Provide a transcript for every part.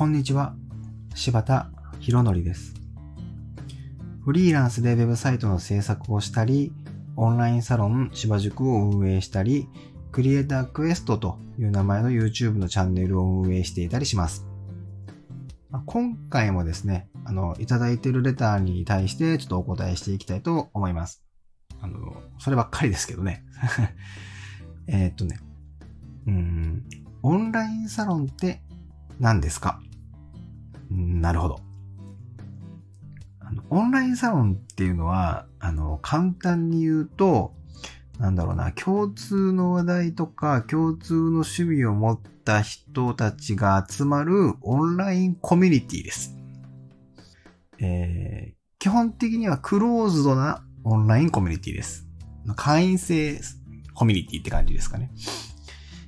こんにちは。柴田博則です。フリーランスでウェブサイトの制作をしたり、オンラインサロン芝塾を運営したり、クリエイタークエストという名前の YouTube のチャンネルを運営していたりします。今回もですね、あの、いただいてるレターに対してちょっとお答えしていきたいと思います。あの、そればっかりですけどね。えっとね、うん、オンラインサロンって何ですか？なるほど。オンラインサロンっていうのは、あの、簡単に言うと、なんだろうな、共通の話題とか、共通の趣味を持った人たちが集まるオンラインコミュニティです。えー基本的にはクローズドなオンラインコミュニティです。会員制コミュニティって感じですかね。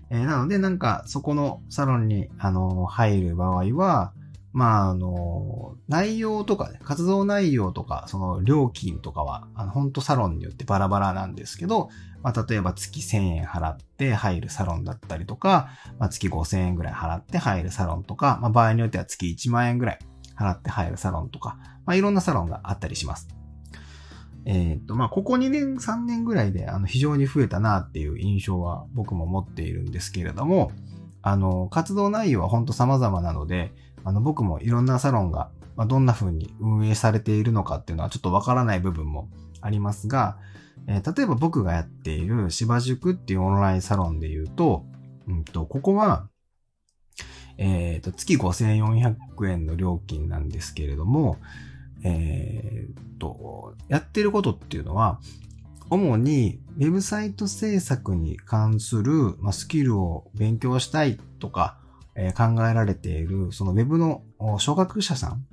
えーなので、なんか、そこのサロンに、あの、入る場合は、まあ、あの、内容とかね、活動内容とか、その料金とかは、あの、本当サロンによってバラバラなんですけど、まあ、例えば月1000円払って入るサロンだったりとか、まあ、月5000円ぐらい払って入るサロンとか、まあ、場合によっては月1万円ぐらい払って入るサロンとか、まあ、いろんなサロンがあったりします。えっ、と、まあ、ここ2年、3年ぐらいで、あの、非常に増えたなっていう印象は僕も持っているんですけれども、あの、活動内容は本当様々なので、あの、僕もいろんなサロンが、まあ、どんな風に運営されているのかっていうのはちょっとわからない部分もありますが、えー例えば僕がやっている芝塾っていうオンラインサロンで言うと、うんと、ここは、えっ、と、月5400円の料金なんですけれども、えっ、と、やってることっていうのは、主にウェブサイト制作に関する、スキルを勉強したいとか、考えられている、そのウェブの初学者さん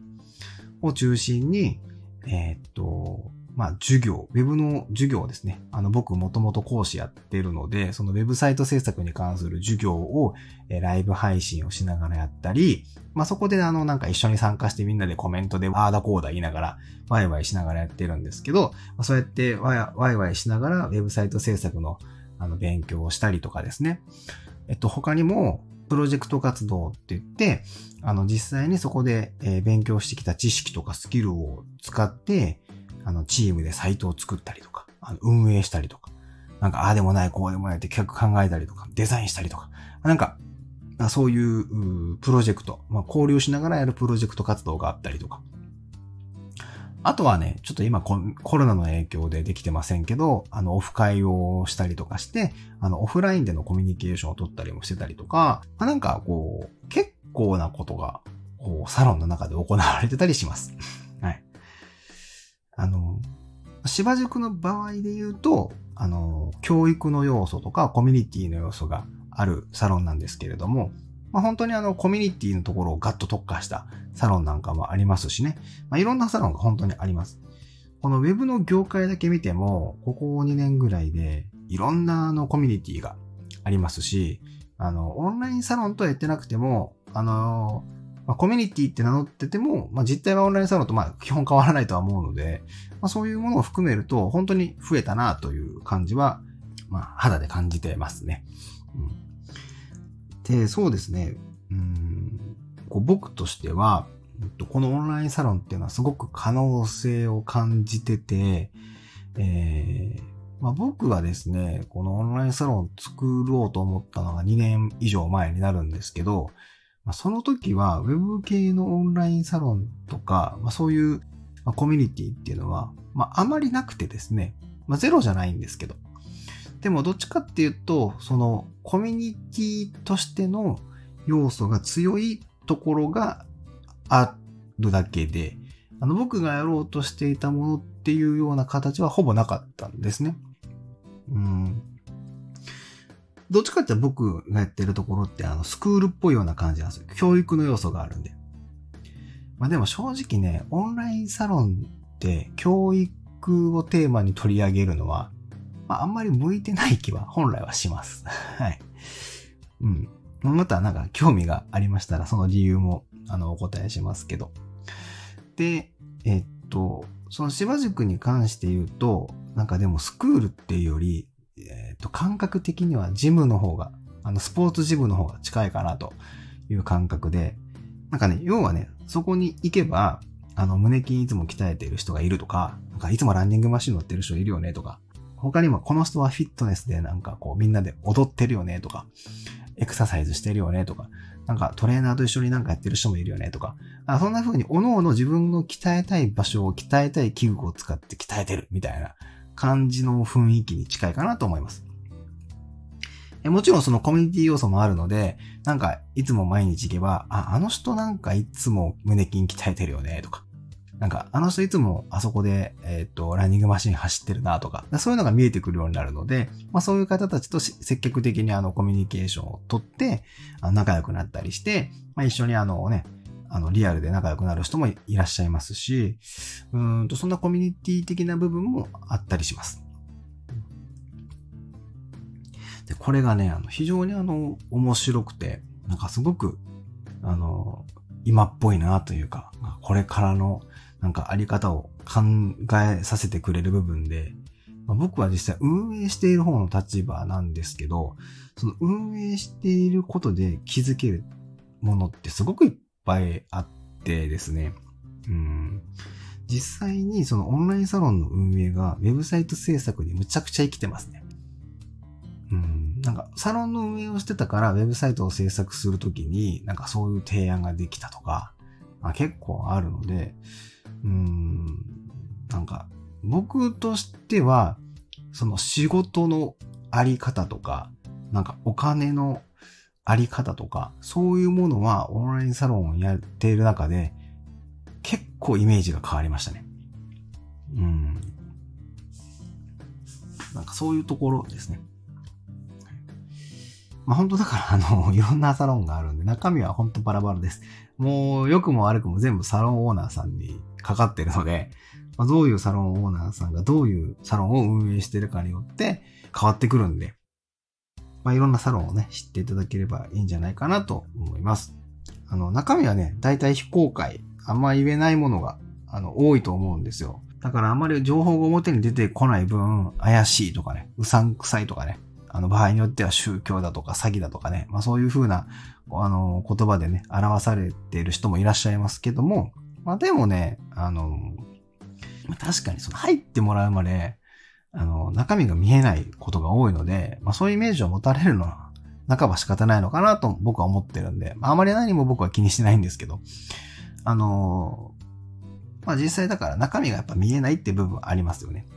を中心に、えっと、まあ、授業、ウェブの授業ですね。あの、僕もともと講師やってるので、そのウェブサイト制作に関する授業を、えライブ配信をしながらやったり、まあ、そこであの、なんか一緒に参加してみんなでコメントで、あーだこうだ言いながら、ワイワイしながらやってるんですけど、まあそうやってワイワイワイしながらウェブサイト制作のあの勉強をしたりとかですね。えっと、他にも、プロジェクト活動って言って、あの、実際にそこで、え勉強してきた知識とかスキルを使って、あの、チームでサイトを作ったりとか、あの運営したりとか、なんか、ああでもない、こうでもないって企画考えたりとか、デザインしたりとか、なんか、そういうプロジェクト、まあ、交流しながらやるプロジェクト活動があったりとか、あとはね、ちょっと今ココロナの影響でできてませんけど、あの、オフ会をしたりとかして、あの、オフラインでのコミュニケーションを取ったりもしてたりとか、まあ、なんかこう、結構なことが、こう、サロンの中で行われてたりします。あの、芝塾の場合で言うと、あの、教育の要素とかコミュニティの要素があるサロンなんですけれども、まあ、本当にあの、コミュニティのところをガッと特化したサロンなんかもありますしね。まあ、いろんなサロンが本当にあります。このウェブの業界だけ見ても、ここ2年ぐらいで、いろんなあのコミュニティがありますし、あの、オンラインサロンとは言ってなくても、あの、まあ、コミュニティって名乗ってても、まあ、実態はオンラインサロンとまあ基本変わらないとは思うので、まあ、そういうものを含めると、本当に増えたなという感じは、まあ、肌で感じてますね。うん、で、そうですね。うんこう僕としては、このオンラインサロンっていうのはすごく可能性を感じてて、えーまあ、僕はですね、このオンラインサロンを作ろうと思ったのが2年以上前になるんですけど、まあ、その時は Web 系のオンラインサロンとか、まあ、そういうコミュニティっていうのは、まあ、あまりなくてですね、まあ、ゼロじゃないんですけど、でもどっちかっていうと、そのコミュニティとしての要素が強いところがあるだけで、あの僕がやろうとしていたものっていうような形はほぼなかったんですね。うん。どっちかって僕がやってるところってあのスクールっぽいような感じなんですよ。教育の要素があるんで。まあでも正直ね、オンラインサロンって教育をテーマに取り上げるのは、まああんまり向いてない気は本来はします。はい。うん。またなんか興味がありましたらその理由もあのお答えしますけど。で、えっと、その芝塾に関して言うと、なんかでもスクールっていうより、えっと、感覚的にはジムの方が、あの、スポーツジムの方が近いかなという感覚で、なんかね、要はね、そこに行けば、あの、胸筋いつも鍛えている人がいるとか、なんかいつもランニングマシン乗ってる人いるよねとか、他にもこの人はフィットネスでなんかこうみんなで踊ってるよねとか、エクササイズしてるよねとか、なんかトレーナーと一緒になんかやってる人もいるよねとか、あそんな風に各々自分の鍛えたい場所を鍛えたい器具を使って鍛えてるみたいな感じの雰囲気に近いかなと思います。もちろんそのコミュニティ要素もあるので、なんかいつも毎日行けば、あ、あの人なんかいつも胸筋鍛えてるよねとか、なんか、あの人いつもあそこで、えっ、と、ランニングマシン走ってるなとか、そういうのが見えてくるようになるので、まあそういう方たちと積極的にあのコミュニケーションをとって、仲良くなったりして、まあ一緒にあのね、あの、リアルで仲良くなる人もいらっしゃいますし、うんと、そんなコミュニティ的な部分もあったりします。で、これがね、あの、非常にあの、面白くて、なんかすごく、あの、今っぽいなというか、これからのなんかあり方を考えさせてくれる部分で、まあ、僕は実際運営している方の立場なんですけど、その運営していることで気づけるものってすごくいっぱいあってですね。うん、実際にそのオンラインサロンの運営がウェブサイト制作にむちゃくちゃ生きてますね。うん、なんかサロンの運営をしてたからウェブサイトを制作するときになんかそういう提案ができたとか、まあ、結構あるので、うん、なんか、僕としては、その仕事のあり方とか、なんかお金のあり方とか、そういうものはオンラインサロンをやっている中で、結構イメージが変わりましたね。うん。なんかそういうところですね。まあ本当だからあの、いろんなサロンがあるんで、中身は本当バラバラです。もう良くも悪くも全部サロンオーナーさんにかかってるので、まあ、どういうサロンオーナーさんがどういうサロンを運営してるかによって変わってくるんで、まあ、いろんなサロンをね、知っていただければいいんじゃないかなと思います。あの、中身はね、だいたい非公開、あんま言えないものが、あの、多いと思うんですよ。だからあんまり情報が表に出てこない分、怪しいとかね、うさんくさいとかね、あの、場合によっては宗教だとか詐欺だとかね、まあそういう風な、あの、言葉でね、表されている人もいらっしゃいますけども、まあでもね、あの、確かにその入ってもらうまで、あの、中身が見えないことが多いので、まあそういうイメージを持たれるのは、半ば仕方ないのかなと僕は思ってるんで、まああまり何も僕は気にしてないんですけど、あの、まあ実際だから中身がやっぱ見えないって部分ありますよね。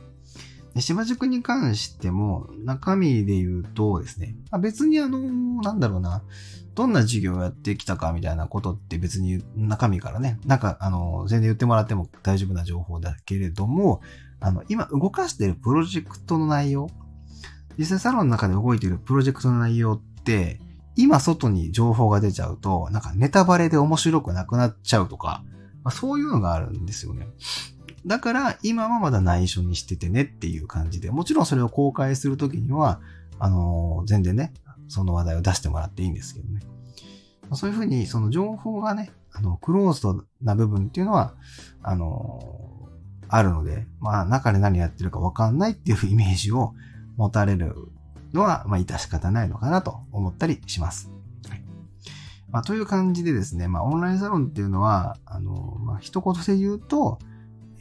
で芝塾に関しても、中身で言うとですね、まあ、別にあの、なんだろうな、どんな授業をやってきたかみたいなことって別に中身からね、なんかあの、全然言ってもらっても大丈夫な情報だけれども、あの、今動かしているプロジェクトの内容、実際サロンの中で動いているプロジェクトの内容って、今外に情報が出ちゃうと、なんかネタバレで面白くなくなっちゃうとか、まあ、そういうのがあるんですよね。だから今はまだ内緒にしててねっていう感じで、もちろんそれを公開するときには、あのー、全然ね、その話題を出してもらっていいんですけどね。そういうふうに、その情報がね、あの、クローズドな部分っていうのは、あの、あるので、まあ、中で何やってるかわかんないっていうイメージを持たれるのは、まあ、致し方ないのかなと思ったりします。はい。まあ、という感じでですね、まあ、オンラインサロンっていうのは、あの、まあ、一言で言うと、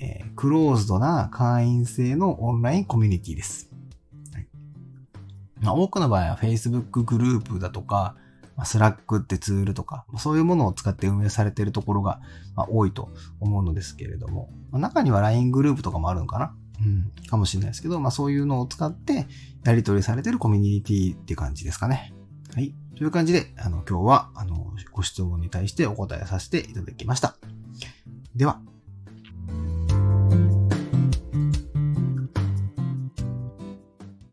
えー、クローズドな会員制のオンラインコミュニティです。はいまあ、多くの場合は Facebook グループだとか、まあ、Slack ってツールとか、そういうものを使って運営されているところが、ま、多いと思うのですけれども、ま、中には LINE グループとかもあるのかな？うん、かもしれないですけど、まあそういうのを使ってやり取りされているコミュニティって感じですかね。はい。という感じで、あの、今日は、あの、ご質問に対してお答えさせていただきました。では、